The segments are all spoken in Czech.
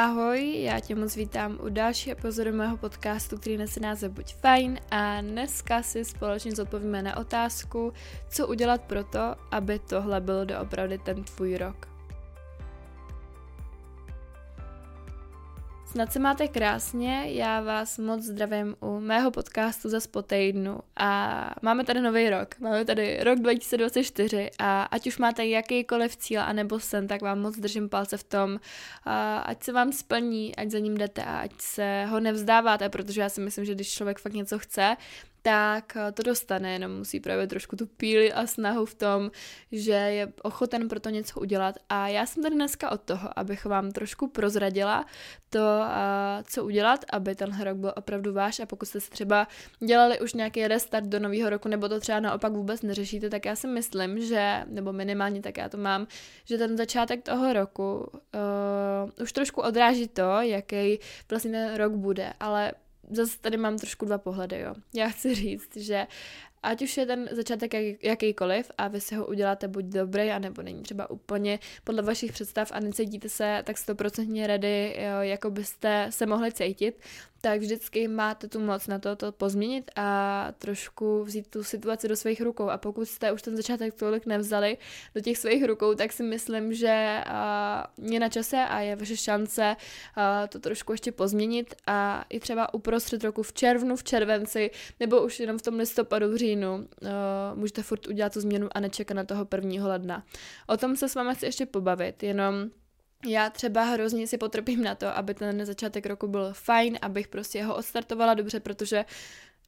Ahoj, já tě moc vítám u další epizody mého podcastu, který nese název Buď fajn a dneska si společně zodpovíme na otázku, co udělat pro to, aby tohle byl doopravdy ten tvůj rok. Snad se máte krásně, já vás moc zdravím u mého podcastu za po týdnu a máme tady nový rok, máme tady rok 2024 a ať už máte jakýkoliv cíl anebo sen, tak vám moc držím palce v tom, ať se vám splní, ať za ním jdete a ať se ho nevzdáváte, protože já si myslím, že když člověk fakt něco chce, tak eh, to dostane, jenom musí projevit trošku tu píli a snahu v tom, že je ochoten pro to něco udělat. A já jsem tady dneska od toho, abych vám trošku prozradila to, eh, co udělat, aby ten rok byl opravdu váš a pokud jste si třeba dělali už nějaký restart do nového roku, nebo to třeba naopak vůbec neřešíte, tak já si myslím, že, nebo minimálně tak já to mám, že ten začátek toho roku uh, už trošku odráží to, jaký vlastně ten rok bude, ale zase tady mám trošku dva pohledy, jo. Já chci říct, že ať už je ten začátek jak, jakýkoliv a vy si ho uděláte buď dobrý, anebo není třeba úplně podle vašich představ a necítíte se tak stoprocentně ready, jo, jako byste se mohli cítit, tak vždycky máte tu moc na to, to pozměnit a trošku vzít tu situaci do svých rukou. A pokud jste už ten začátek tolik nevzali do těch svých rukou, tak si myslím, že uh, je na čase a je vaše šance uh, to trošku ještě pozměnit a i třeba uprostřed roku v červnu, v červenci nebo už jenom v tom listopadu, říjnu uh, můžete furt udělat tu změnu a nečekat na toho prvního ledna. O tom se s vámi chci ještě pobavit, jenom já třeba hrozně si potrpím na to, aby ten začátek roku byl fajn, abych prostě ho odstartovala dobře, protože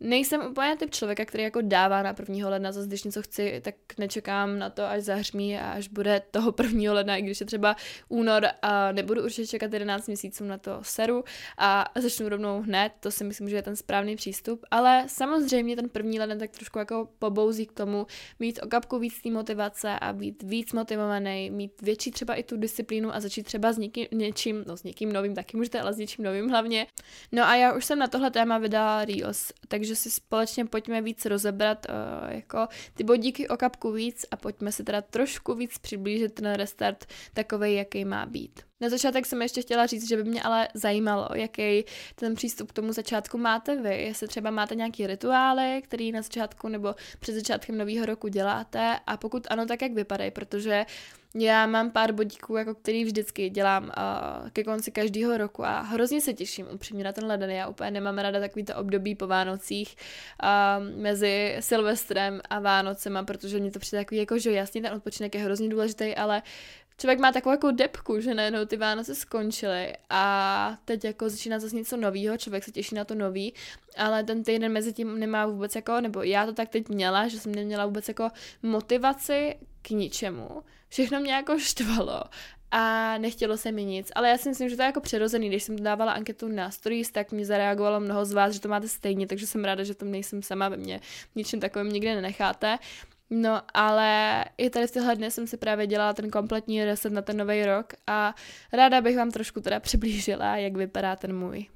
nejsem úplně typ člověka, který jako dává na prvního ledna, zase když něco chci, tak nečekám na to, až zahřmí a až bude toho prvního ledna, i když je třeba únor a nebudu určitě čekat 11 měsíců na to seru a začnu rovnou hned, to si myslím, že je ten správný přístup, ale samozřejmě ten první leden tak trošku jako pobouzí k tomu mít o kapku víc té motivace a být víc motivovaný, mít větší třeba i tu disciplínu a začít třeba s někým, něčím, no s někým novým taky můžete, ale s něčím novým hlavně. No a já už jsem na tohle téma vydala Reels, takže že si společně pojďme víc rozebrat uh, jako ty bodíky o kapku víc a pojďme si teda trošku víc přiblížit ten restart takový, jaký má být. Na začátek jsem ještě chtěla říct, že by mě ale zajímalo, jaký ten přístup k tomu začátku máte vy. Jestli třeba máte nějaký rituály, který na začátku nebo před začátkem nového roku děláte a pokud ano, tak jak vypadají, protože já mám pár bodíků, jako který vždycky dělám uh, ke konci každého roku a hrozně se těším upřímně na ten leden. Já úplně nemám ráda takovýto období po Vánocích uh, mezi Silvestrem a Vánocema, protože mě to přijde takový jako, že jasně ten odpočinek je hrozně důležitý, ale člověk má takovou jako depku, že najednou ty Vánoce skončily a teď jako začíná zase něco nového, člověk se těší na to nový, ale ten týden mezi tím nemá vůbec jako, nebo já to tak teď měla, že jsem neměla vůbec jako motivaci k ničemu. Všechno mě jako štvalo a nechtělo se mi nic. Ale já si myslím, že to je jako přirozený. Když jsem dávala anketu na stories, tak mi zareagovalo mnoho z vás, že to máte stejně, takže jsem ráda, že tam nejsem sama ve mně. Ničím takovým nikdy nenecháte. No, ale i tady v tyhle dny jsem si právě dělala ten kompletní reset na ten nový rok a ráda bych vám trošku teda přiblížila, jak vypadá ten můj.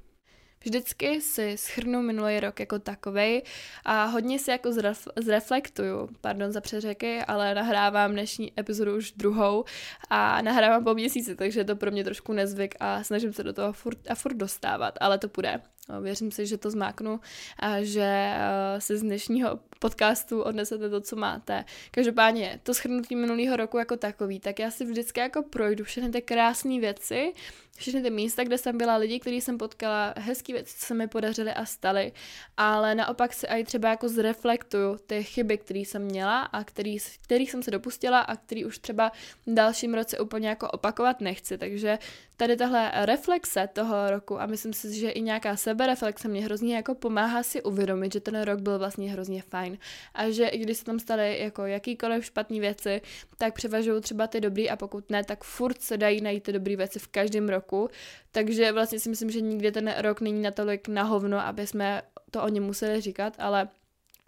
Vždycky si schrnu minulý rok jako takovej a hodně si jako zref- zreflektuju, pardon za přeřeky, ale nahrávám dnešní epizodu už druhou a nahrávám po měsíci, takže je to pro mě trošku nezvyk a snažím se do toho furt a furt dostávat, ale to půjde. Věřím si, že to zmáknu a že eh, si z dnešního podcastu odnesete to, co máte. Každopádně to schrnutí minulého roku jako takový, tak já si vždycky jako projdu všechny ty krásné věci, všechny ty místa, kde jsem byla, lidi, který jsem potkala, hezký věci, co se mi podařily a staly, ale naopak si i třeba jako zreflektuju ty chyby, které jsem měla a který, kterých jsem se dopustila a který už třeba v dalším roce úplně jako opakovat nechci, takže tady tahle reflexe toho roku a myslím si, že i nějaká sebereflexe mě hrozně jako pomáhá si uvědomit, že ten rok byl vlastně hrozně fajn. A že i když se tam staly jako jakýkoliv špatné věci, tak převažují třeba ty dobrý a pokud ne, tak furt se dají najít ty dobré věci v každém roku, takže vlastně si myslím, že nikdy ten rok není natolik na hovno, aby jsme to o něm museli říkat, ale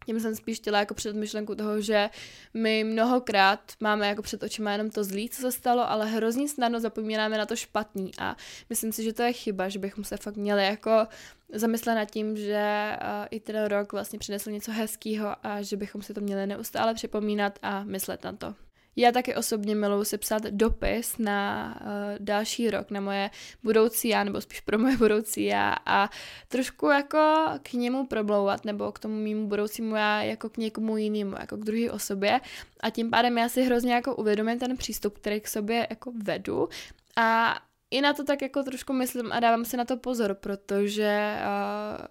tím jsem spíš chtěla jako před myšlenku toho, že my mnohokrát máme jako před očima jenom to zlý, co se stalo, ale hrozně snadno zapomínáme na to špatný a myslím si, že to je chyba, že bychom se fakt měli jako zamyslet nad tím, že uh, i ten rok vlastně přinesl něco hezkého a že bychom si to měli neustále připomínat a myslet na to. Já taky osobně miluji si psát dopis na uh, další rok, na moje budoucí já, nebo spíš pro moje budoucí já a trošku jako k němu problouvat, nebo k tomu mýmu budoucímu já jako k někomu jinému, jako k druhé osobě. A tím pádem já si hrozně jako uvědomím ten přístup, který k sobě jako vedu. A i na to tak jako trošku myslím a dávám si na to pozor, protože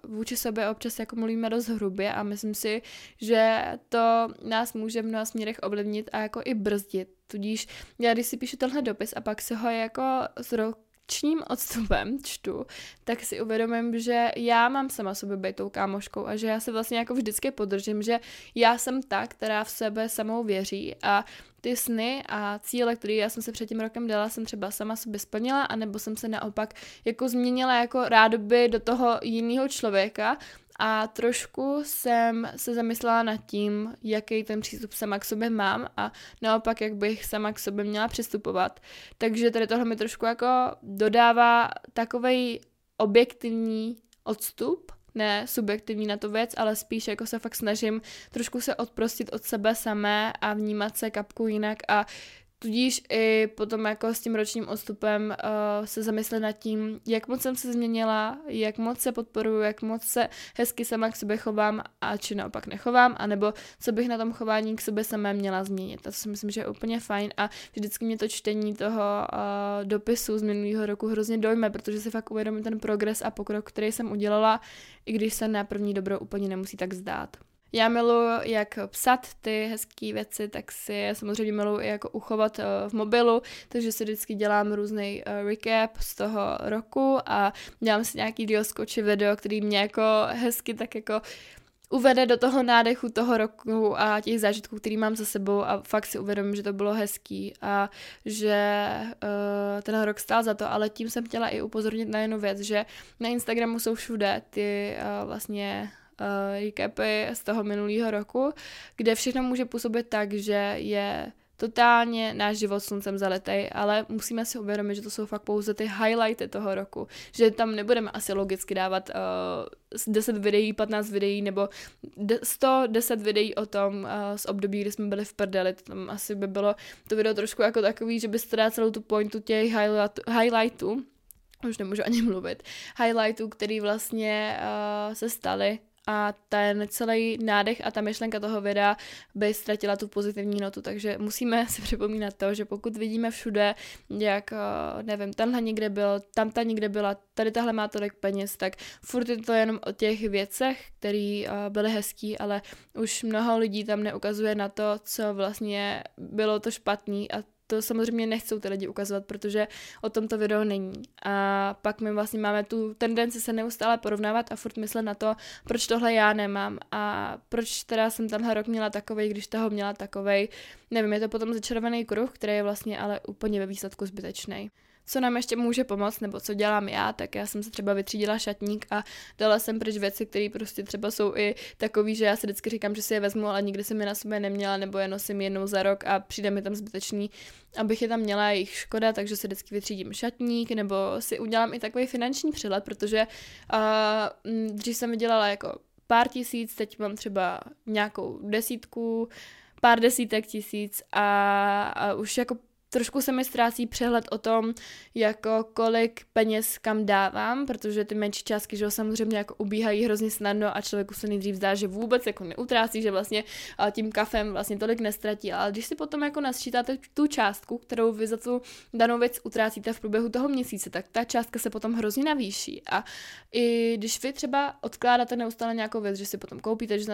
uh, vůči sobě občas jako mluvíme dost hrubě a myslím si, že to nás může v mnoha směrech ovlivnit a jako i brzdit. Tudíž já když si píšu tenhle dopis a pak se ho jako z roku ročním odstupem čtu, tak si uvědomím, že já mám sama sobě být tou kámoškou a že já se vlastně jako vždycky podržím, že já jsem ta, která v sebe samou věří a ty sny a cíle, které já jsem se před tím rokem dala, jsem třeba sama sobě splnila, anebo jsem se naopak jako změnila jako rádoby do toho jiného člověka a trošku jsem se zamyslela nad tím, jaký ten přístup sama k sobě mám a naopak, jak bych sama k sobě měla přistupovat. Takže tady tohle mi trošku jako dodává takovej objektivní odstup, ne subjektivní na to věc, ale spíš jako se fakt snažím trošku se odprostit od sebe samé a vnímat se kapku jinak a Tudíž i potom jako s tím ročním odstupem uh, se zamyslet nad tím, jak moc jsem se změnila, jak moc se podporuju, jak moc se hezky sama k sobě chovám a či naopak nechovám, anebo co bych na tom chování k sobě samé měla změnit. A to si myslím, že je úplně fajn a vždycky mě to čtení toho uh, dopisu z minulého roku hrozně dojme, protože si fakt uvědomím ten progres a pokrok, který jsem udělala, i když se na první dobro úplně nemusí tak zdát. Já miluji jak psat ty hezké věci, tak si je samozřejmě miluji i jako uchovat uh, v mobilu, takže si vždycky dělám různý uh, recap z toho roku a dělám si nějaký diosko či video, který mě jako hezky tak jako uvede do toho nádechu toho roku a těch zážitků, který mám za sebou a fakt si uvědomím, že to bylo hezký a že uh, ten rok stál za to, ale tím jsem chtěla i upozornit na jednu věc, že na Instagramu jsou všude ty uh, vlastně uh, recapy z toho minulého roku, kde všechno může působit tak, že je totálně náš život sluncem zalitej, ale musíme si uvědomit, že to jsou fakt pouze ty highlighty toho roku, že tam nebudeme asi logicky dávat uh, 10 videí, 15 videí nebo 110 videí o tom uh, z období, kdy jsme byli v prdeli, to tam asi by bylo to video trošku jako takový, že byste dát celou tu pointu těch highlightů, už nemůžu ani mluvit, highlightů, který vlastně uh, se staly a ten celý nádech a ta myšlenka toho videa by ztratila tu pozitivní notu, takže musíme si připomínat to, že pokud vidíme všude, jak, eh, nevím, tenhle někde byl, tamta někde byla, tady tahle má tolik peněz, tak furt je to jenom o těch věcech, které eh, byly hezký, ale už mnoho lidí tam neukazuje na to, co vlastně bylo to špatný a to samozřejmě nechcou ty lidi ukazovat, protože o tom to video není. A pak my vlastně máme tu tendenci se neustále porovnávat a furt myslet na to, proč tohle já nemám a proč teda jsem tenhle rok měla takovej, když toho měla takovej. Nevím, je to potom začarovaný kruh, který je vlastně ale úplně ve výsledku zbytečný co nám ještě může pomoct, nebo co dělám já, tak já jsem se třeba vytřídila šatník a dala jsem pryč věci, které prostě třeba jsou i takový, že já si vždycky říkám, že si je vezmu, ale nikdy jsem je na sobě neměla, nebo je nosím jednou za rok a přijde mi tam zbytečný, abych je tam měla jejich škoda, takže si vždycky vytřídím šatník, nebo si udělám i takový finanční přehled, protože uh, dřív jsem vydělala jako pár tisíc, teď mám třeba nějakou desítku, pár desítek tisíc a, a už jako trošku se mi ztrácí přehled o tom, jako kolik peněz kam dávám, protože ty menší částky, že samozřejmě jako ubíhají hrozně snadno a člověku se nejdřív zdá, že vůbec jako neutrácí, že vlastně tím kafem vlastně tolik nestratí, ale když si potom jako nasčítáte tu částku, kterou vy za tu danou věc utrácíte v průběhu toho měsíce, tak ta částka se potom hrozně navýší. A i když vy třeba odkládáte neustále nějakou věc, že si potom koupíte, že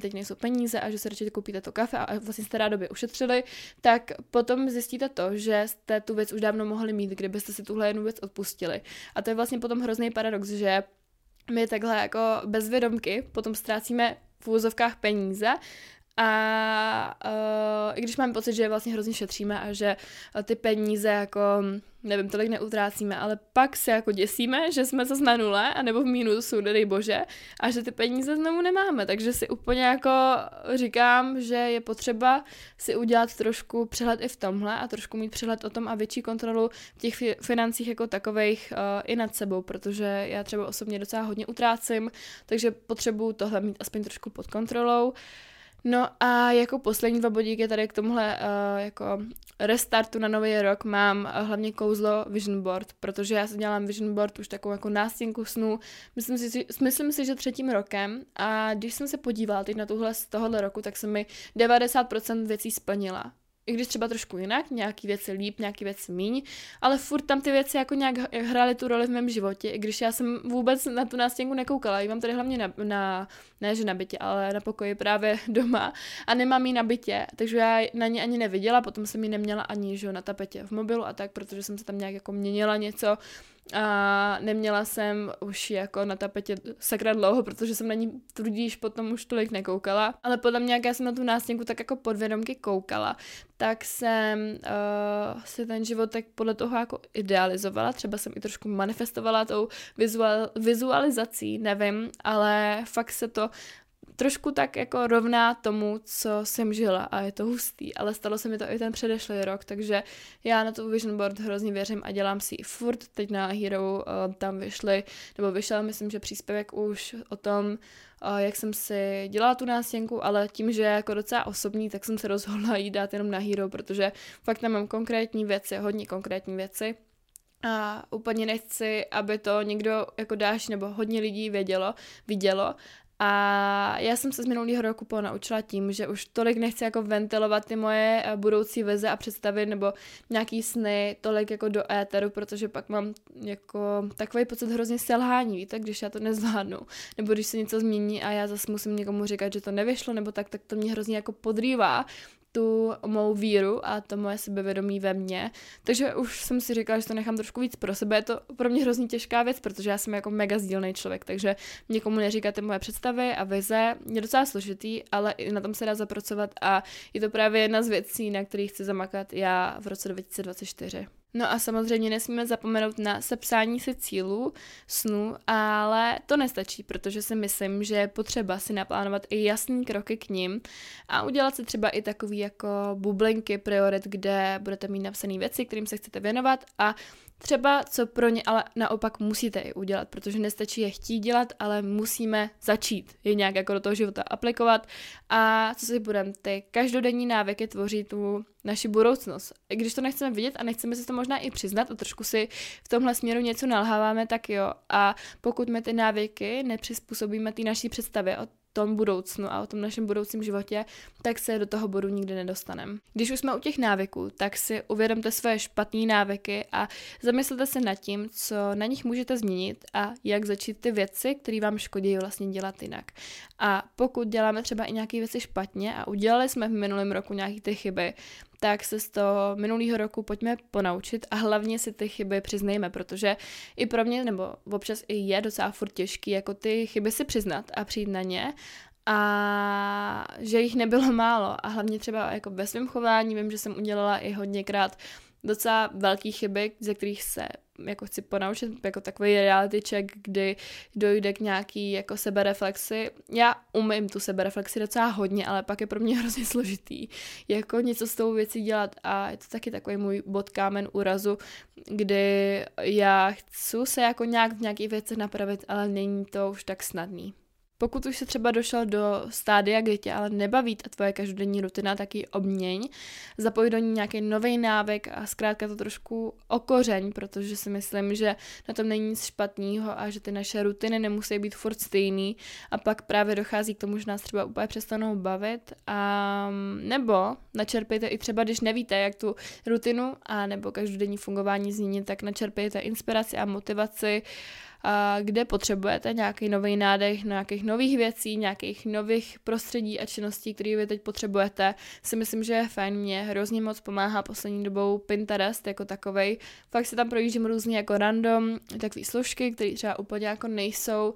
teď nejsou peníze a že si radši koupíte to kafe a vlastně jste rád ušetřili, tak potom zjistíte to, to, že jste tu věc už dávno mohli mít, kdybyste si tuhle jednu věc odpustili. A to je vlastně potom hrozný paradox, že my takhle jako bezvědomky potom ztrácíme v úvozovkách peníze a uh, i když máme pocit, že vlastně hrozně šetříme a že ty peníze jako nevím, tolik neutrácíme, ale pak se jako děsíme, že jsme zase na nule, anebo v mínusu, nedej bože, a že ty peníze znovu nemáme, takže si úplně jako říkám, že je potřeba si udělat trošku přehled i v tomhle a trošku mít přehled o tom a větší kontrolu v těch financích jako takových uh, i nad sebou, protože já třeba osobně docela hodně utrácím, takže potřebuju tohle mít aspoň trošku pod kontrolou. No a jako poslední dva bodíky tady k tomuhle uh, jako restartu na nový rok mám uh, hlavně kouzlo Vision Board, protože já si dělám Vision Board už takovou jako nástěnku snů, myslím si, myslím si, že třetím rokem. A když jsem se podívala teď na tuhle z tohohle roku, tak se mi 90% věcí splnila i když třeba trošku jinak, nějaký věci líp, nějaký věci míň, ale furt tam ty věci jako nějak hrály tu roli v mém životě, i když já jsem vůbec na tu nástěnku nekoukala, ji mám tady hlavně na, na ne že na bytě, ale na pokoji právě doma a nemám ji na bytě, takže já na ní ani neviděla, potom jsem ji neměla ani že, na tapetě v mobilu a tak, protože jsem se tam nějak jako měnila něco, a neměla jsem už jako na tapetě sakra dlouho, protože jsem na ní tudíž potom už tolik nekoukala, ale podle mě, jak já jsem na tu nástěnku tak jako podvědomky koukala, tak jsem uh, si ten život tak podle toho jako idealizovala, třeba jsem i trošku manifestovala tou vizual, vizualizací, nevím, ale fakt se to trošku tak jako rovná tomu, co jsem žila a je to hustý, ale stalo se mi to i ten předešlý rok, takže já na tu vision board hrozně věřím a dělám si furt, teď na Hero uh, tam vyšly, nebo vyšel myslím, že příspěvek už o tom, uh, jak jsem si dělala tu nástěnku, ale tím, že je jako docela osobní, tak jsem se rozhodla jít dát jenom na Hero, protože fakt tam mám konkrétní věci, hodně konkrétní věci, a úplně nechci, aby to někdo jako dáš nebo hodně lidí vědělo, vidělo a já jsem se z minulého roku ponaučila tím, že už tolik nechci jako ventilovat ty moje eh, budoucí vize a představy nebo nějaký sny tolik jako do éteru, protože pak mám jako takový pocit hrozně selhání, víte, když já to nezvládnu. Nebo když se něco změní a já zase musím někomu říkat, že to nevyšlo, nebo tak, tak to mě hrozně jako podrývá tu mou víru a to moje sebevědomí ve mně. Takže už jsem si říkala, že to nechám trošku víc pro sebe. Je to pro mě hrozně těžká věc, protože já jsem jako mega sdílný člověk, takže někomu neříkáte moje představy a vize. Je docela složitý, ale i na tom se dá zapracovat a je to právě jedna z věcí, na kterých chci zamakat já v roce 2024. No a samozřejmě nesmíme zapomenout na sepsání si cílů, snů, ale to nestačí, protože si myslím, že je potřeba si naplánovat i jasný kroky k ním a udělat si třeba i takový jako bublinky priorit, kde budete mít napsané věci, kterým se chcete věnovat a Třeba co pro ně ale naopak musíte i udělat, protože nestačí je chtít dělat, ale musíme začít je nějak jako do toho života aplikovat a co si budeme, ty každodenní návyky tvoří tu naši budoucnost. I když to nechceme vidět a nechceme si to možná i přiznat a trošku si v tomhle směru něco nalháváme, tak jo. A pokud my ty návyky nepřizpůsobíme té naší představě o tom budoucnu a o tom našem budoucím životě, tak se do toho bodu nikdy nedostaneme. Když už jsme u těch návyků, tak si uvědomte své špatné návyky a zamyslete se nad tím, co na nich můžete změnit a jak začít ty věci, které vám škodí, vlastně dělat jinak. A pokud děláme třeba i nějaké věci špatně a udělali jsme v minulém roku nějaké ty chyby, tak se z toho minulého roku pojďme ponaučit a hlavně si ty chyby přiznejme, protože i pro mě, nebo občas i je docela furt těžký, jako ty chyby si přiznat a přijít na ně a že jich nebylo málo. A hlavně třeba jako ve svém chování vím, že jsem udělala i hodněkrát docela velký chyby, ze kterých se jako chci ponaučit, jako takový reality check, kdy dojde k nějaký jako sebereflexi. Já umím tu sebereflexi docela hodně, ale pak je pro mě hrozně složitý jako něco s tou věcí dělat a je to taky takový můj bod kámen úrazu, kdy já chci se jako nějak v nějakých věcech napravit, ale není to už tak snadný. Pokud už se třeba došel do stádia, kdy tě ale nebaví ta tvoje každodenní rutina, tak ji obměň, zapoj do ní nějaký nový návyk a zkrátka to trošku okořeň, protože si myslím, že na tom není nic špatného a že ty naše rutiny nemusí být furt stejný. A pak právě dochází k tomu, že nás třeba úplně přestanou bavit a nebo načerpejte i třeba, když nevíte, jak tu rutinu a nebo každodenní fungování změnit, tak načerpejte inspiraci a motivaci a kde potřebujete nějaký nový nádech, nějakých nových věcí, nějakých nových prostředí a činností, které vy teď potřebujete, si myslím, že je fajn. Mě hrozně moc pomáhá poslední dobou Pinterest jako takovej. Fakt si tam projíždím různě jako random, takové složky, které třeba úplně jako nejsou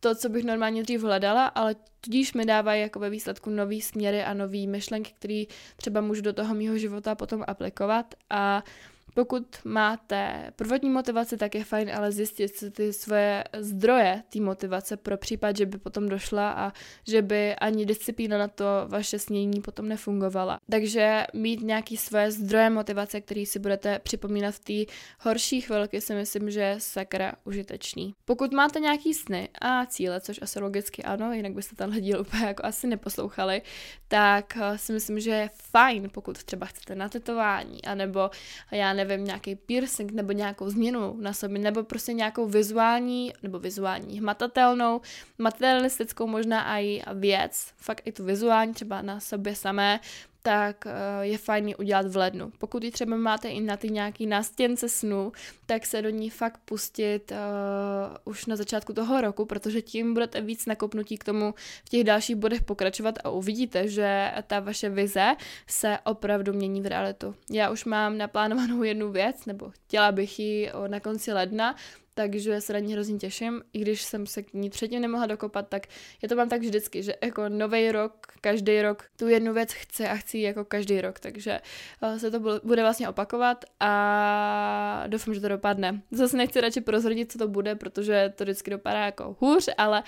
to, co bych normálně dřív hledala, ale tudíž mi dávají jako ve výsledku nový směry a nový myšlenky, které třeba můžu do toho mého života potom aplikovat a Pokud máte prvotní motivaci, tak je fajn, ale zjistit si ty svoje zdroje té motivace pro případ, že by potom došla a že by ani disciplína na to vaše snění potom nefungovala. Takže mít nějaký svoje zdroje motivace, který si budete připomínat v té horší chvilky, si myslím, že je sakra užitečný. Pokud máte nějaký sny a cíle, což asi logicky ano, jinak byste tenhle díl úplně jako asi neposlouchali, tak eh, si myslím, že je fajn, pokud třeba chcete na tetování, anebo já nevím, nějaký piercing nebo nějakou změnu na sobě, nebo prostě nějakou vizuální, nebo vizuální, hmatatelnou, materialistickou možná i věc, fakt i tu vizuální třeba na sobě samé, tak eh, je fajn ji udělat v lednu. Pokud ji třeba máte i na ty nějaký nástěnce snu, tak se do ní fakt pustit uh, už na začátku toho roku, protože tím budete víc nakopnutí k tomu v těch dalších bodech pokračovat a uvidíte, že ta vaše vize se opravdu mění v realitu. Já už mám naplánovanou jednu věc, nebo chtěla bych ji na konci ledna, takže se na ní hrozně těším. I když jsem se k ní předtím nemohla dokopat, tak je to mám tak vždycky, že jako nový rok, každý rok tu jednu věc chci a chci jako každý rok, takže eh, se to bude vlastně opakovat a doufám, že to dopadne. Zase nechci radši prozradit, co to bude, protože to vždycky dopadá jako hůř, ale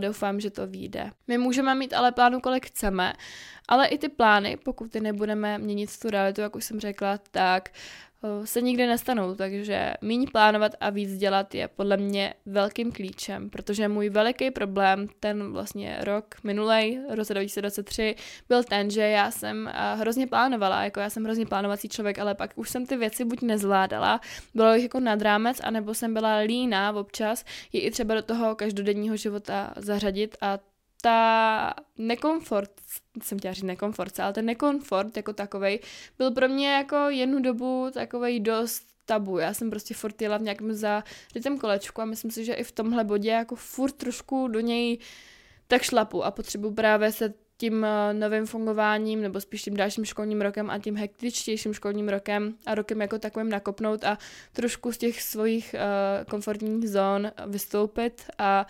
doufám, že to vyjde. My můžeme mít ale plánu, kolik chceme, ale i ty plány, pokud ty nebudeme měnit tu realitu, jak už jsem řekla, tak Eh, se nikdy nestanou, takže méně plánovat a víc dělat je podle mě velkým klíčem, protože můj veliký problém ten vlastně rok minulej, roce 2023, byl ten, že já jsem eh, hrozně plánovala, jako já jsem hrozně plánovací člověk, ale pak už jsem ty věci buď nezvládala, bylo jich jako nad rámec, anebo jsem byla líná občas, je i třeba do toho každodenního života zařadit a ta nekomfort, jsem chtěla říct nekomfort, ale ten nekomfort jako takovej byl pro mě jako jednu dobu takovej dost tabu. Já jsem prostě furt jela v nějakém zarytém kolečku a myslím si, že i v tomhle bodě jako furt trošku do něj tak šlapu a potřebuji právě se tím eh, novým fungováním, nebo spíš tím dalším školním rokem a tím hektičtějším školním rokem a rokem jako takovým nakopnout a trošku z těch svých uh, komfortních zón vystoupit a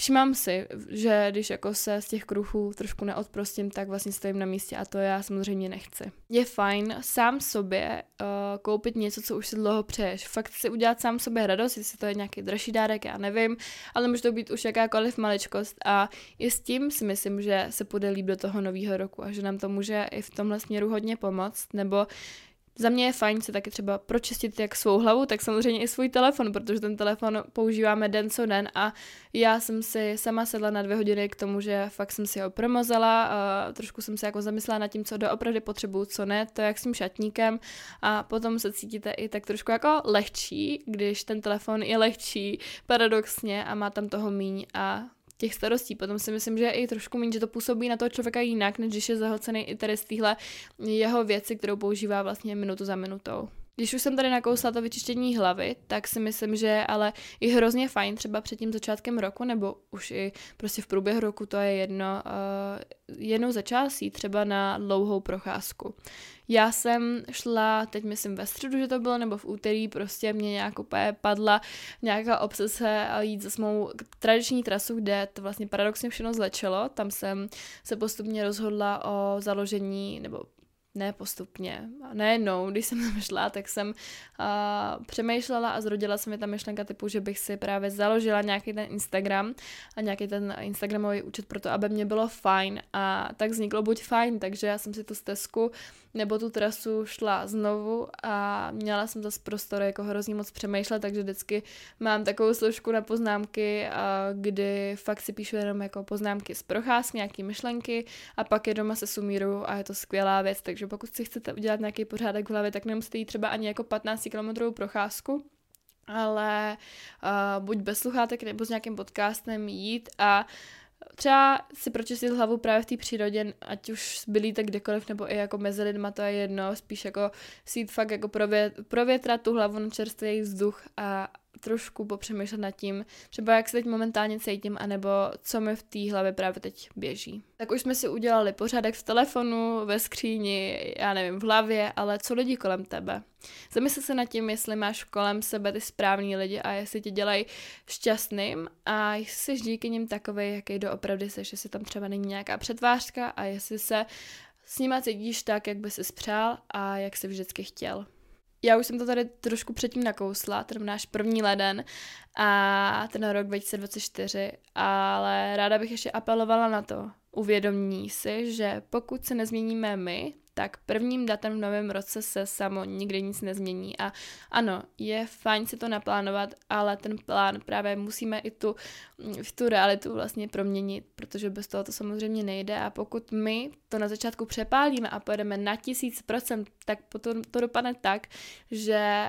všímám si, že když jako se z těch kruhů trošku neodprostím, tak vlastně stojím na místě a to já samozřejmě nechci. Je fajn sám sobě uh, koupit něco, co už si dlouho přeješ. Fakt si udělat sám sobě radost, jestli to je nějaký dražší dárek, já nevím, ale může to být už jakákoliv maličkost a i s tím si myslím, že se půjde líp do toho nového roku a že nám to může i v tomhle směru hodně pomoct, nebo za mě je fajn se taky třeba pročistit jak svou hlavu, tak samozřejmě i svůj telefon, protože ten telefon používáme den co den a já jsem si sama sedla na dvě hodiny k tomu, že fakt jsem si ho promozala, a trošku jsem se jako zamyslela nad tím, co doopravdy potřebuju, co ne, to jak s tím šatníkem a potom se cítíte i tak trošku jako lehčí, když ten telefon je lehčí paradoxně a má tam toho míň a těch starostí. Potom si myslím, že i trošku méně, že to působí na toho člověka jinak, než když je zahlcený i tady z téhle jeho věci, kterou používá vlastně minutu za minutou. Když už jsem tady nakousla to vyčištění hlavy, tak si myslím, že ale i hrozně fajn třeba před tím začátkem roku, nebo už i prostě v průběhu roku, to je jedno, uh, jednou za třeba na dlouhou procházku. Já jsem šla, teď myslím ve středu, že to bylo, nebo v úterý, prostě mě nějak úplně padla nějaká obsese a jít za mou tradiční trasu, kde to vlastně paradoxně všechno zlečelo. Tam jsem se postupně rozhodla o založení, nebo ne postupně. A nejednou, když jsem tam šla, tak jsem uh, přemýšlela a zrodila se mi ta myšlenka typu, že bych si právě založila nějaký ten Instagram a nějaký ten Instagramový účet pro to, aby mě bylo fajn. A tak vzniklo buď fajn, takže já jsem si tu stezku nebo tu trasu šla znovu a měla jsem zase prostor jako hrozně moc přemýšlet, takže vždycky mám takovou složku na poznámky, kdy fakt si píšu jenom jako poznámky z procházky, nějaké myšlenky a pak je doma se sumíru a je to skvělá věc, takže pokud si chcete udělat nějaký pořádek v hlavě, tak nemusíte jít třeba ani jako 15 km procházku, ale uh, buď bez sluchátek nebo s nějakým podcastem jít a třeba si pročistit hlavu právě v té přírodě, ať už byli tak kdekoliv, nebo i jako mezi lidma, to je jedno, spíš jako si fakt jako prově, provětrat tu hlavu na čerstvý vzduch a trošku popřemýšlet nad tím, třeba jak se teď momentálně cítím, anebo co mi v té hlavě právě teď běží. Tak už jsme si udělali pořádek v telefonu, ve skříni, já nevím, v hlavě, ale co lidi kolem tebe? Zamysli se nad tím, jestli máš kolem sebe ty správní lidi a jestli tě dělají šťastným a jestli jsi díky nim takový, jaký doopravdy jsi, jestli tam třeba není nějaká přetvářka a jestli se s nima cítíš tak, jak by si spřál a jak jsi vždycky chtěl. Já už jsem to tady trošku předtím nakousla, ten náš první leden a ten rok 2024, ale ráda bych ještě apelovala na to, uvědomí si, že pokud se nezměníme my, tak prvním datem v novém roce se samo nikdy nic nezmění. A ano, je fajn si to naplánovat, ale ten plán právě musíme i tu, v tu realitu vlastně proměnit, protože bez toho to samozřejmě nejde. A pokud my to na začátku přepálíme a pojedeme na tisíc procent, tak potom to dopadne tak, že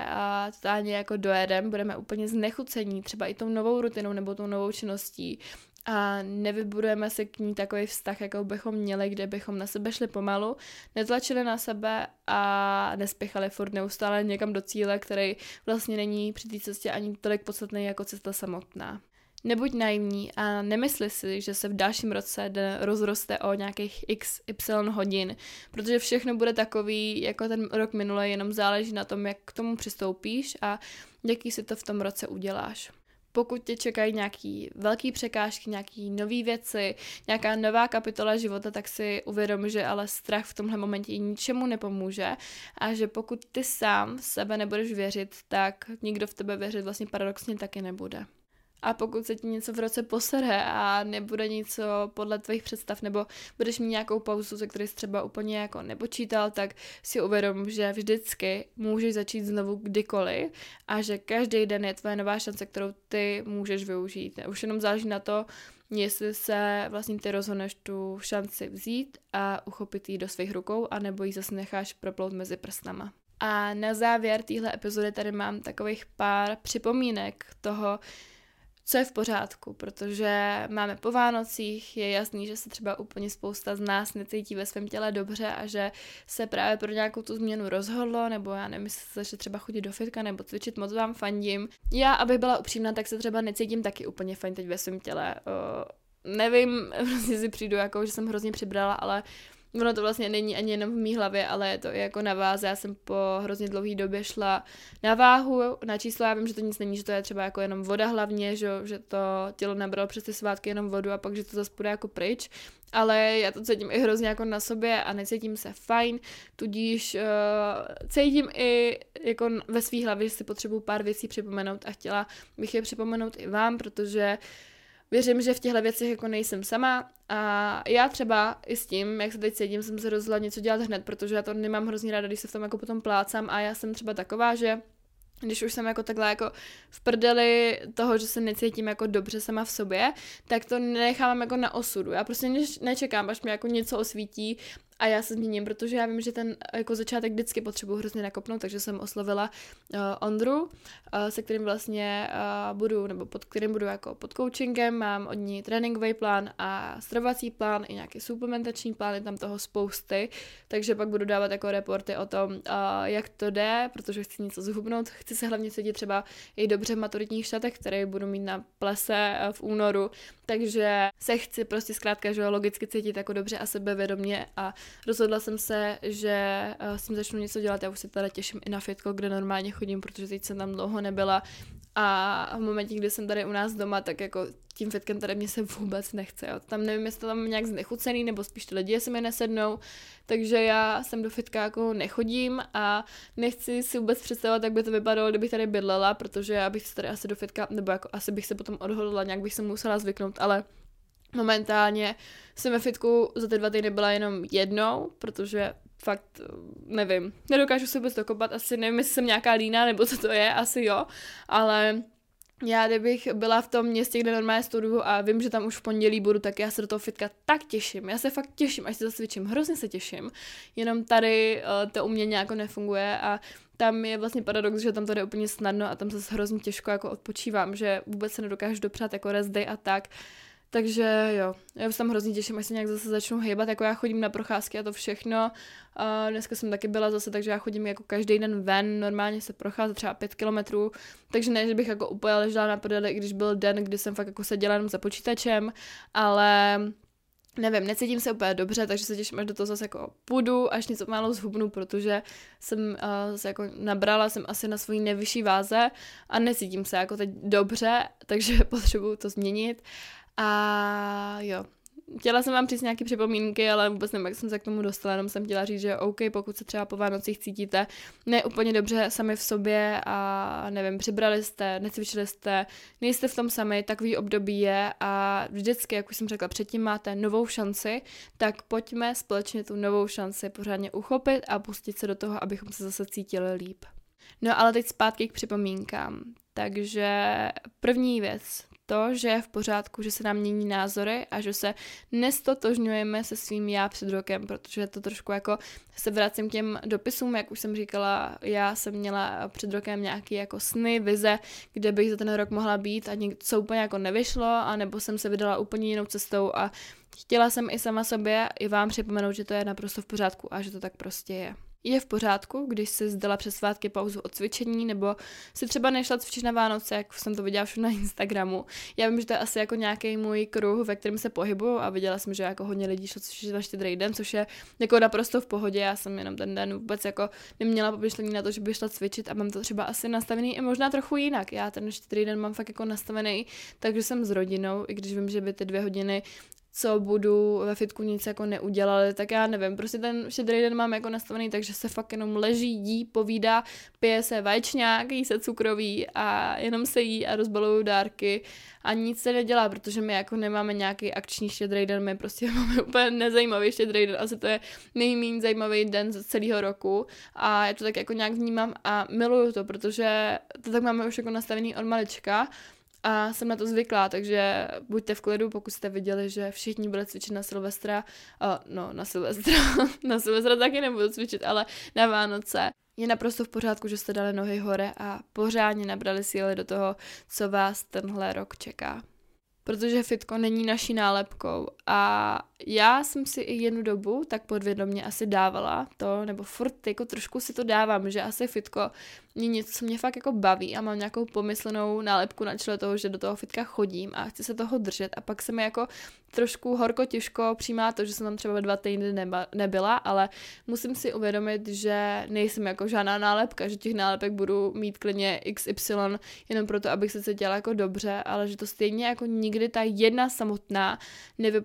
totálně jako dojedem, budeme úplně znechucení, třeba i tou novou rutinou nebo tou novou činností a nevybudujeme se k ní takový vztah, jako bychom měli, kde bychom na sebe šli pomalu, netlačili na sebe a nespěchali furt neustále někam do cíle, který vlastně není při té cestě ani tolik podstatný jako cesta samotná. Nebuď naivní a nemysli si, že se v dalším roce den rozroste o nějakých x, y hodin, protože všechno bude takový, jako ten rok minulý, jenom záleží na tom, jak k tomu přistoupíš a jaký si to v tom roce uděláš pokud tě čekají nějaký velký překážky, nějaký nové věci, nějaká nová kapitola života, tak si uvědom, že ale strach v tomhle momentě ničemu nepomůže a že pokud ty sám sebe nebudeš věřit, tak nikdo v tebe věřit vlastně paradoxně taky nebude. A pokud se ti něco v roce posere a nebude něco podle tvých představ, nebo budeš mít nějakou pauzu, ze které jsi třeba úplně jako nepočítal, tak si uvědom, že vždycky můžeš začít znovu kdykoliv a že každý den je tvoje nová šance, kterou ty můžeš využít. Už jenom záleží na to, jestli se vlastně ty rozhodneš tu šanci vzít a uchopit ji do svých rukou, anebo ji zase necháš proplout mezi prstama. A na závěr téhle epizody tady mám takových pár připomínek toho, co je v pořádku, protože máme po Vánocích, je jasný, že se třeba úplně spousta z nás necítí ve svém těle dobře a že se právě pro nějakou tu změnu rozhodlo, nebo já nevím, jestli se třeba chodit do fitka nebo cvičit, moc vám fandím. Já, abych byla upřímná, tak se třeba necítím taky úplně fajn teď ve svém těle. Uh, nevím, prostě si přijdu jako, že jsem hrozně přibrala, ale ono to vlastně není ani jenom v mý hlavě, ale je to i jako na váze. Já jsem po hrozně dlouhé době šla na váhu, na číslo, já vím, že to nic není, že to je třeba jako jenom voda hlavně, že, že to tělo nabralo přes ty svátky jenom vodu a pak, že to zase půjde jako pryč, ale já to cítím i hrozně jako na sobě a necítím se fajn, tudíž uh, cítím i jako ve své hlavě, že si potřebuju pár věcí připomenout a chtěla bych je připomenout i vám, protože uh, věřím, že v těchto věcech jako nejsem sama a já třeba i s tím, jak se teď sedím, jsem se rozhodla něco dělat hned, protože já to nemám hrozně ráda, když se v tom jako potom plácám a já jsem třeba taková, že když už jsem jako takhle jako v prdeli toho, že se necítím jako dobře sama v sobě, tak to nechávám jako na osudu. Já prostě nečekám, až mi jako něco osvítí a já se zmíním, protože já vím, že ten jako začátek vždycky potřebuji hrozně nakopnout, takže jsem oslovila uh, Ondru, uh, se kterým vlastně uh, budu, nebo pod kterým budu jako pod coachingem, mám od ní tréninkový plán a stravovací plán i nějaký suplementační plán, je tam toho spousty, takže pak budu dávat jako reporty o tom, uh, jak to jde, protože chci něco zhubnout, chci se hlavně cítit třeba i dobře v maturitních šatech, které budu mít na plese v únoru, takže se chci prostě zkrátka, že logicky cítit jako dobře a sebevědomě a rozhodla jsem se, že uh, s tím začnu něco dělat. Já už se teda těším i na fitko, kde normálně chodím, protože teď jsem tam dlouho nebyla a v momentě, kdy jsem tady u nás doma, tak jako tím fitkem tady mě se vůbec nechce. Jo. Tam nevím, jestli tam nějak znechucený, nebo spíš ty lidi se mi nesednou, takže já jsem do fitka jako nechodím a nechci si vůbec představovat, jak by to vypadalo, kdybych tady bydlela, protože já bych se tady asi do fitka, nebo jako asi bych se potom odhodla, nějak bych se musela zvyknout, ale Momentálně jsem ve fitku za ty dva týdny byla jenom jednou, protože fakt nevím, nedokážu se vůbec dokopat, asi nevím, jestli jsem nějaká lína nebo co to je, asi jo, ale já kdybych byla v tom městě, kde normálně studuju a vím, že tam už v pondělí budu, tak já se do toho fitka tak těším. Já se fakt těším, až se zasvědčím. Hrozně se těším. Jenom tady uh, to u mě nějak nefunguje a tam je vlastně paradox, že tam to jde úplně snadno a tam se hrozně těžko jako odpočívám, že vůbec se nedokážu dopřát jako rest day a tak. Takže jo, já se tam hrozně těším, až se nějak zase začnu hýbat, jako já chodím na procházky a to všechno. A dneska jsem taky byla zase, takže já chodím jako každý den ven, normálně se procházet třeba pět kilometrů, takže ne, že bych jako úplně ležela na prdeli, i když byl den, kdy jsem fakt jako seděla jenom za počítačem, ale nevím, necítím se úplně dobře, takže se těším, až do toho zase jako půjdu, až něco málo zhubnu, protože jsem uh, jako nabrala, jsem asi na svojí nejvyšší váze a necítím se jako teď dobře, takže potřebuju to změnit. A jo, chtěla jsem vám přijít nějaké připomínky, ale vůbec nevím, jak jsem se k tomu dostala, jenom jsem chtěla říct, že OK, pokud se třeba po Vánocích cítíte ne úplně dobře sami v sobě a nevím, přibrali jste, necvičili jste, nejste v tom sami, takový období je a vždycky, jak už jsem řekla předtím, máte novou šanci, tak pojďme společně tu novou šanci pořádně uchopit a pustit se do toho, abychom se zase cítili líp. No ale teď zpátky k připomínkám. Takže první věc, to, že je v pořádku, že se nám mění názory a že se nestotožňujeme se svým já před rokem, protože to trošku jako se vracím k těm dopisům, jak už jsem říkala, já jsem měla před rokem nějaký jako sny, vize, kde bych za ten rok mohla být a něco úplně jako nevyšlo, anebo jsem se vydala úplně jinou cestou a chtěla jsem i sama sobě i vám připomenout, že to je naprosto v pořádku a že to tak prostě je. Je v pořádku, když si zdala přes svátky pauzu od cvičení, nebo si třeba nešla cvičit na Vánoce, jak jsem to viděla všude na Instagramu. Já vím, že to je asi jako nějaký můj kruh, ve kterém se pohybuju a viděla jsem, že jako hodně lidí šlo cvičit na štědrý den, což je jako naprosto v pohodě. Já jsem jenom ten den vůbec jako neměla pomyšlení na to, že by šla cvičit a mám to třeba asi nastavený i možná trochu jinak. Já ten štědrý den mám fakt jako nastavený, takže jsem s rodinou, i když vím, že by ty dvě hodiny co budu ve fitku nic jako neudělali, tak já nevím, prostě ten štědrý den mám jako nastavený, takže se fakt jenom leží, jí, povídá, pije se vaječňák, jí se cukroví a jenom se jí a rozbalují dárky a nic se nedělá, protože my jako nemáme nějaký akční štědrý den, my prostě máme úplně nezajímavý štědrý den, asi to je nejméně zajímavý den z celého roku a já to tak jako nějak vnímám a miluju to, protože to tak máme už jako nastavený od malička a jsem na to zvyklá, takže buďte v klidu, pokud jste viděli, že všichni budou cvičit na Silvestra, uh, no na Silvestra, na Silvestra taky nebudu cvičit, ale na Vánoce. Je naprosto v pořádku, že jste dali nohy hore a pořádně nabrali síly do toho, co vás tenhle rok čeká. Protože fitko není naší nálepkou a já jsem si i jednu dobu tak podvědomě asi dávala to, nebo furt jako trošku si to dávám, že asi fitko mě něco, co mě fakt jako baví a mám nějakou pomyslenou nálepku na čele toho, že do toho fitka chodím a chci se toho držet. A pak se mi jako trošku horko těžko přijímá to, že jsem tam třeba dva týdny nebyla, ale musím si uvědomit, že nejsem jako žádná nálepka, že těch nálepek budu mít klidně XY jenom proto, abych se cítila jako dobře, ale že to stejně jako nikdy ta jedna samotná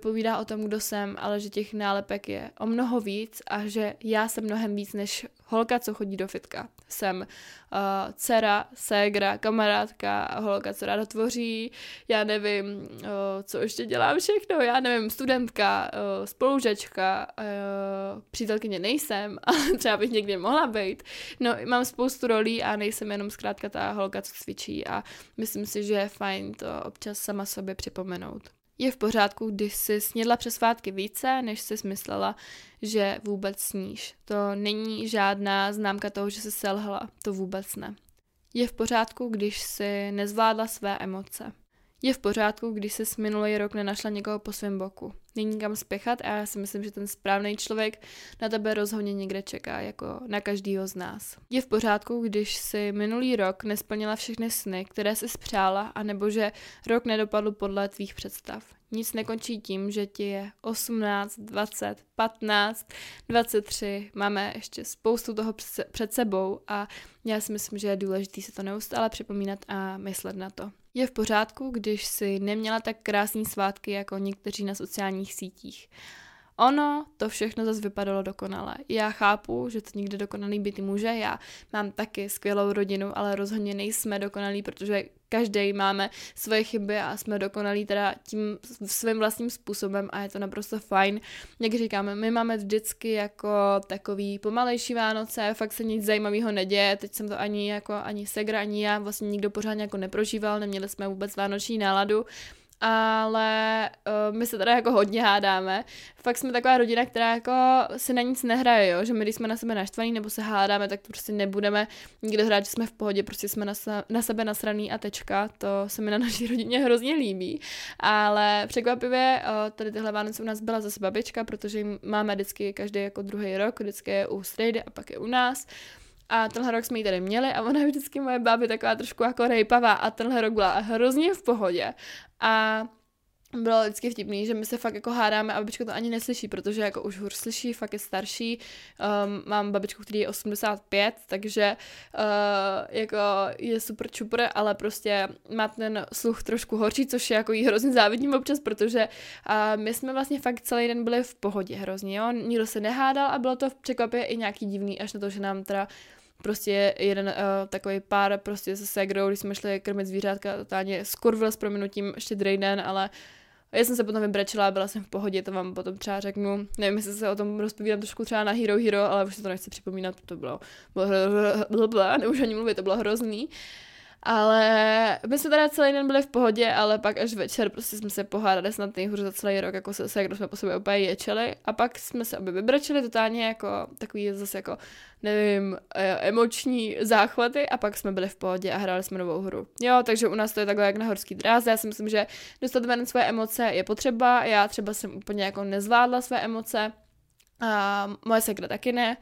nevypovídá o tom, kdo jsem, ale že těch nálepek je o mnoho víc a že já jsem mnohem víc než holka, co chodí do fitka. Jsem uh, dcera, ségra, kamarádka, holka, co ráda tvoří, já nevím, uh, co ještě dělám všechno, já nevím, studentka, uh, spolužačka, uh, přítelkyně nejsem, ale třeba bych někdy mohla být. No, mám spoustu rolí a nejsem jenom zkrátka ta holka, co cvičí a myslím si, že je fajn to občas sama sobě připomenout. Je v pořádku, když jsi snědla přes svátky více, než jsi smyslela, že vůbec sníš. To není žádná známka toho, že jsi selhala. To vůbec ne. Je v pořádku, když jsi nezvládla své emoce. Je v pořádku, když jsi minulý rok nenašla někoho po svém boku. Není kam spěchat a já si myslím, že ten správný člověk na tebe rozhodně někde čeká, jako na každýho z nás. Je v pořádku, když si minulý rok nesplnila všechny sny, které jsi spřála, anebo že rok nedopadl podle tvých představ. Nic nekončí tím, že ti je 18, 20, 15, 23, máme ještě spoustu toho před sebou a já si myslím, že je důležité se to neustále připomínat a myslet na to. Je v pořádku, když si neměla tak krásný svátky jako někteří na sociálních sítích. Ono to všechno zase vypadalo dokonale. Já chápu, že to nikdy dokonalý být může, já mám taky skvělou rodinu, ale rozhodně nejsme dokonalí, protože každý máme svoje chyby a jsme dokonalí teda tím svým vlastním způsobem a je to naprosto fajn. Jak říkáme, my máme vždycky jako takový pomalejší Vánoce, fakt se nic zajímavého neděje, teď jsem to ani jako ani Segra, ani já vlastně nikdo pořádně jako neprožíval, neměli jsme vůbec vánoční náladu, ale uh, my se teda jako hodně hádáme. Fakt jsme taková rodina, která jako si na nic nehraje, jo? že my když jsme na sebe naštvaní nebo se hádáme, tak to prostě nebudeme nikdo hrát, že jsme v pohodě, prostě jsme na, se, na sebe nasraný a tečka, to se mi na naší rodině hrozně líbí. Ale překvapivě uh, tady tyhle Vánoce u nás byla zase babička, protože máme vždycky každý jako druhý rok, vždycky je u Strejdy a pak je u nás. A tenhle rok jsme ji tady měli a ona je vždycky moje báby taková trošku jako rejpavá a tenhle rok byla hrozně v pohodě. A bylo vždycky vtipný, že my se fakt jako hádáme a babička to ani neslyší, protože jako už hůř slyší, fakt je starší. Um, mám babičku, který je 85, takže uh, jako je super čupr, ale prostě má ten sluch trošku horší, což je jako jí hrozně závidím občas, protože uh, my jsme vlastně fakt celý den byli v pohodě hrozně, jo. Nikdo se nehádal a bylo to překvapivě i nějaký divný, až na to, že nám teda prostě jeden uh, takový pár prostě se segrou, když jsme šli krmit zvířátka, totálně skurvil s prominutím štědrý den, ale já jsem se potom vybrečela, byla jsem v pohodě, to vám potom třeba řeknu. Nevím, jestli se o tom rozpovídám trošku třeba na Hero Hero, ale už se to nechci připomínat, to bylo, bylo hro, už ani mluvit, to bylo hrozný. Ale my jsme teda celý den byli v pohodě, ale pak až večer prostě jsme se pohádali snad nejhůř za celý rok, jako se, se jak jsme po sobě úplně ječeli. A pak jsme se obě vybračili totálně jako takový zase jako, nevím, e, emoční záchvaty a pak jsme byli v pohodě a hráli jsme novou hru. Jo, takže u nás to je takhle jak na horský dráze, já si myslím, že dostat ven své emoce je potřeba, já třeba jsem úplně jako nezvládla své emoce, a moje sekra taky ne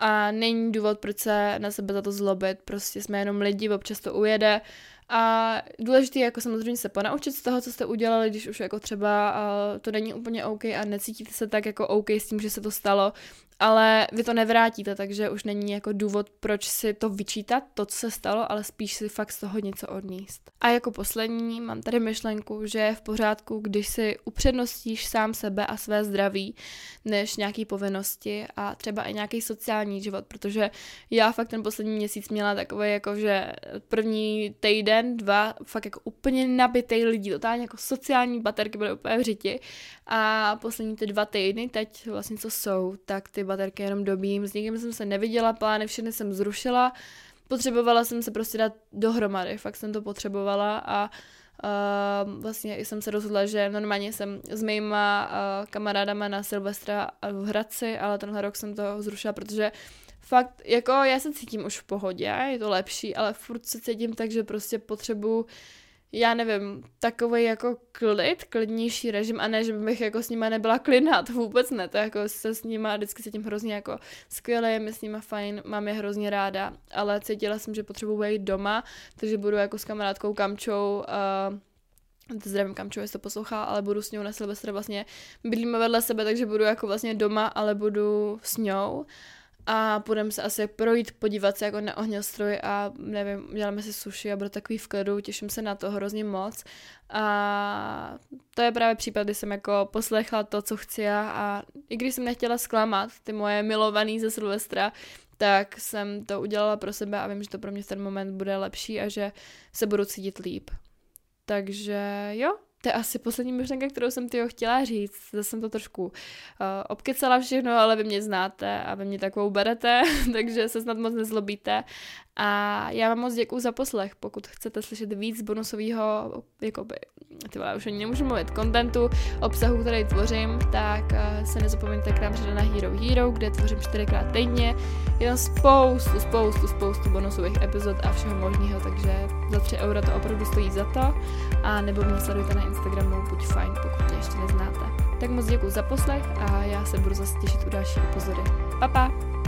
a není důvod, proč se na sebe za to zlobit, prostě jsme jenom lidi, občas to ujede. A důležité je jako samozřejmě se ponaučit z toho, co jste udělali, když už jako třeba uh, to není úplně OK a necítíte se tak jako OK s tím, že se to stalo, ale vy to nevrátíte, takže už není jako důvod, proč si to vyčítat, to, co se stalo, ale spíš si fakt z toho něco odníst. A jako poslední mám tady myšlenku, že je v pořádku, když si upřednostíš sám sebe a své zdraví, než nějaký povinnosti a třeba i nějaký sociální život, protože já fakt ten poslední měsíc měla takový jako, že první týden, dva, fakt jako úplně nabitý lidí, totálně jako sociální baterky byly úplně v řiti a poslední ty dva týdny, teď vlastně co jsou, tak ty baterky jenom dobím, s někým jsem se neviděla, plány všechny jsem zrušila, potřebovala jsem se prostě dát dohromady, fakt jsem to potřebovala a Uh, vlastně jsem se rozhodla, že normálně jsem s mýma uh, kamarádama na Silvestra v Hradci, ale tenhle rok jsem to zrušila, protože fakt, jako já se cítím už v pohodě, je to lepší, ale furt se cítím tak, že prostě potřebuji já nevím, takový jako klid, klidnější režim a ne, že bych jako s nima nebyla klidná, to vůbec ne, to jako se s nima vždycky cítím hrozně jako skvěle, je mi s nima fajn, mám je hrozně ráda, ale cítila jsem, že potřebuji být doma, takže budu jako s kamarádkou Kamčou uh, zdravím Kamčou, jestli to poslouchá, ale budu s ňou na Silvestre vlastně, bydlíme vedle sebe, takže budu jako vlastně doma, ale budu s ňou a půjdeme se asi projít, podívat se jako na ohňostroj a nevím, uděláme si suši a bude takový v klidu, těším se na to hrozně moc a to je právě případ, kdy jsem jako poslechla to, co chci já a i když jsem nechtěla zklamat ty moje milovaný ze Silvestra, tak jsem to udělala pro sebe a vím, že to pro mě v ten moment bude lepší a že se budu cítit líp. Takže jo, to je asi poslední myšlenka, kterou jsem tyho chtěla říct. Zase jsem to trošku uh, obkecala všechno, ale vy mě znáte a vy mě takovou berete, takže se snad moc nezlobíte. A já vám moc děkuji za poslech. Pokud chcete slyšet víc bonusového, jakoby, ty vole, už ani nemůžu mluvit, kontentu, obsahu, který tvořím, tak uh, se nezapomeňte k nám přidat na Hero Hero, kde tvořím čtyřikrát týdně. Je tam spoustu, spoustu, spoustu bonusových epizod a všeho možného, takže za 3 eura to opravdu stojí za to. A nebo mě sledujte na Instagramu, buď fajn, pokud mě ještě neznáte. Tak moc děkuji za poslech a já se budu zase těšit u další epizody. Pa, pa!